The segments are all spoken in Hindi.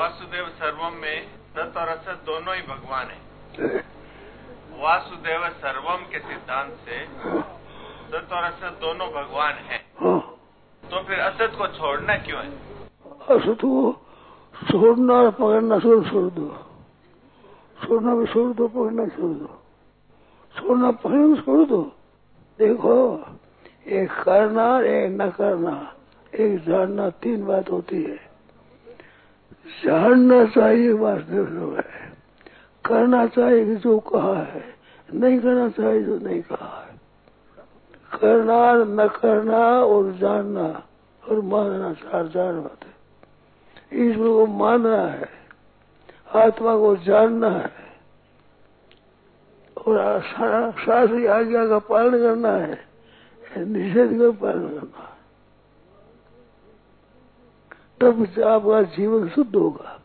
वासुदेव सर्वम में सत और असत दोनों ही भगवान है। वासुदेव सर्वम के सिद्धांत से सत और असत दोनों भगवान हैं। हाँ तो फिर असत को छोड़ना क्यों है? असत को छोड़ना और पकड़ना छोड़ छोड़ दो। छोड़ना भी छोड़ दो, पकड़ना छोड़ दो। छोड़ना पकड़ना छोड़ दो। देखो, एक करना एक न करना। एक जानना तीन बात होती है। जानना चाहिए वास्तव जो है। करना चाहिए कि जो कहा है। नहीं करना चाहिए जो नहीं कहा है। करना, न करना और जानना और मानना, चार चार बात। है ईश्वर को मानना है, आत्मा को जानना है और शास्त्री आज्ञा का पालन करना है, निषेध का पालन करना है। तब आपका जीवन शुद्ध होगा।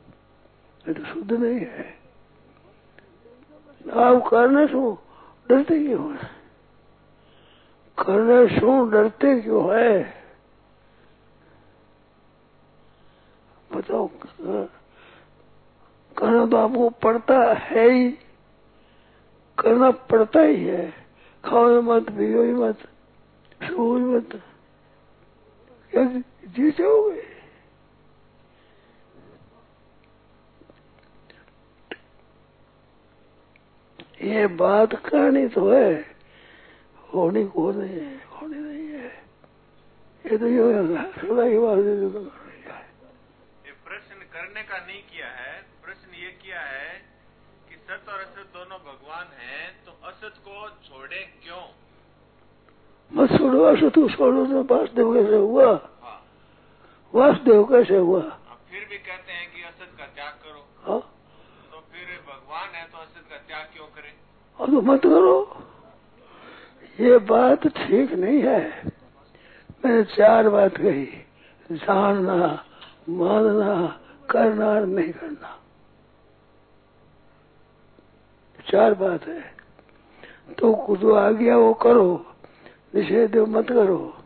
ये तो शुद्ध नहीं है। आप करने से डरते क्यों है? करने से डरते क्यों है? बताओ, करना तो आपको पड़ता है ही। करना पड़ता ही है। खाओ ही मत पियो ही मत सो ही मत। क्या जी जाओगे ये बात कहनी तो है। होनी को नहीं है होनी नहीं है। ये तो ये सदा की बात है जो ये प्रश्न करने का नहीं किया है। प्रश्न ये किया है कि सत और असत दोनों भगवान हैं तो असत को छोड़े क्यों? मत छोड़ो असत को छोड़ो तो वासुदेव कैसे हुआ? हाँ। वासुदेव कैसे हुआ अब फिर भी कहते हैं कि असत का त्याग करो हाँ तो फिर भगवान है तो असत का त्याग क्यों अब तो मत करो। ये बात ठीक नहीं है। मैंने चार बात कही। जानना, मानना, करना और नहीं करना। चार बात है। तो जो आ गया, वो करो। निषेध मत करो।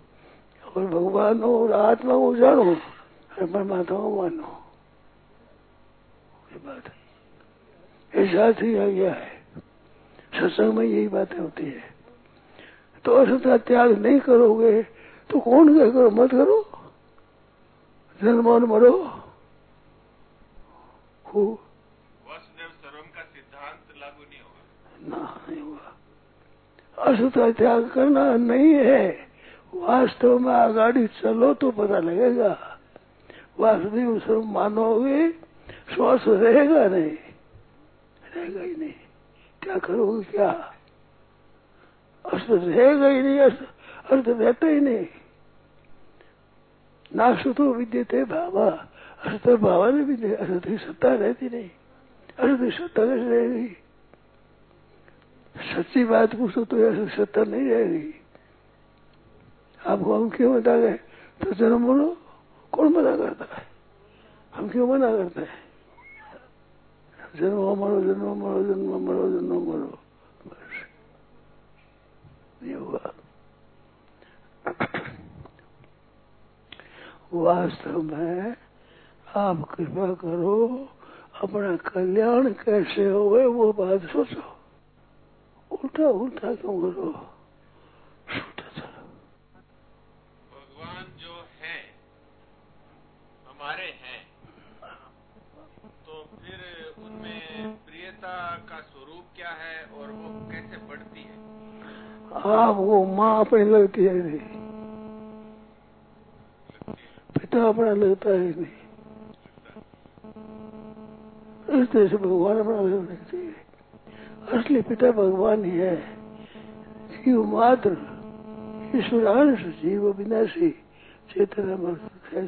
और भगवान हो और आत्मा को जानो। और परमात्मा को मानो। ये बात है। ऐसा ही आ गया है। सत्संग में यही बातें होती है। तो असता त्याग नहीं करोगे तो कौन क्या करो मत करो। जन्मान मरो। खूब सर्वम का सिद्धांत लागू नहीं होगा। ना नहीं होगा। असता त्याग करना नहीं है। वास्तव में आगाड़ी चलो तो पता लगेगा। सर्व मानोगे श्वास रहेगा नहीं। रहेगा ही नहीं। क्या करोगे क्या? अर्थ रहेगा ही नहीं अर्थ अर्थ रहता ही नहीं। नाश तो विद्यते भावा। अर्थ भावा ने विद्य अर्थ की सत्ता रहती नहीं। अर्थ की सत्ता कैसे रहेगी। सच्ची बात पूछो तो ऐसी सत्ता नहीं रहेगी। आपको हम क्यों बता गए तो जन्म बोलो कौन मना करता है? हम क्यों मना करते हैं? जन्म मरो जन्म मरो जन्म मरो जन्म मरो। बस हुआ। वास्तव में आप कृपा करो, अपना कल्याण कैसे होवे वो बात सोचो। उल्टा उल्टा क्यों करो? है आपको माँ अपनी लगती है नहीं। पिता अपना लगता है नहीं। इस से भगवान अपना लगना चाहिए असली पिता भगवान ही है। जीव मात्र। ईश्वरांश जीव विनाशी चेतना चेतन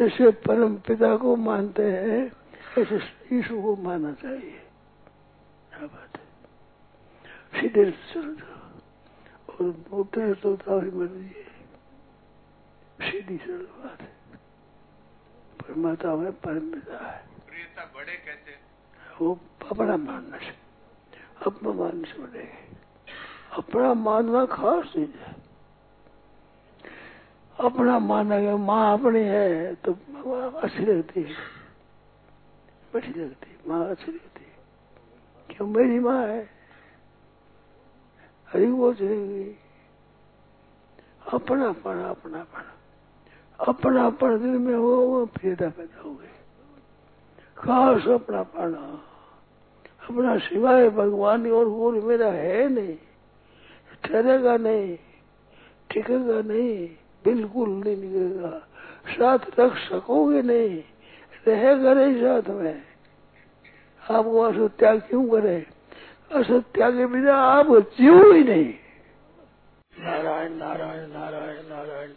जैसे परम पिता को मानते हैं, ऐसे ईश्वर को मानना चाहिए। क्या बात है? सीधे चल और मोटे तो तावी मर्ज़ी है सीधी सरल बात है। परमात्मा में परम पिता है। प्रियता बढ़े कैसे? वो अपना मानने से अपना मानने से बढ़ेगी अपना मानना खास चीज़ है। अपना मानना कि माँ अपनी है तो माँ अच्छी लगती है। बड़ी लगती है माँ अच्छी लगती है। क्यों मेरी माँ है? हरी वो चलेगी अपनापन अपनापन अपनापन दिल में हो, वो प्रियता पैदा हो गई खास अपनापन अपना सिवाय भगवान और और मेरा है नहीं। ठहरेगा नहीं, टिकेगा नहीं, बिल्कुल नहीं निकलेगा। साथ रख सकोगे नहीं, रहेगा नहीं साथ में। आप वहाँ से त्याग क्यों करे? असत त्याग के बिना आप जीव ही नहीं। नारायण नारायण नारायण नारायण।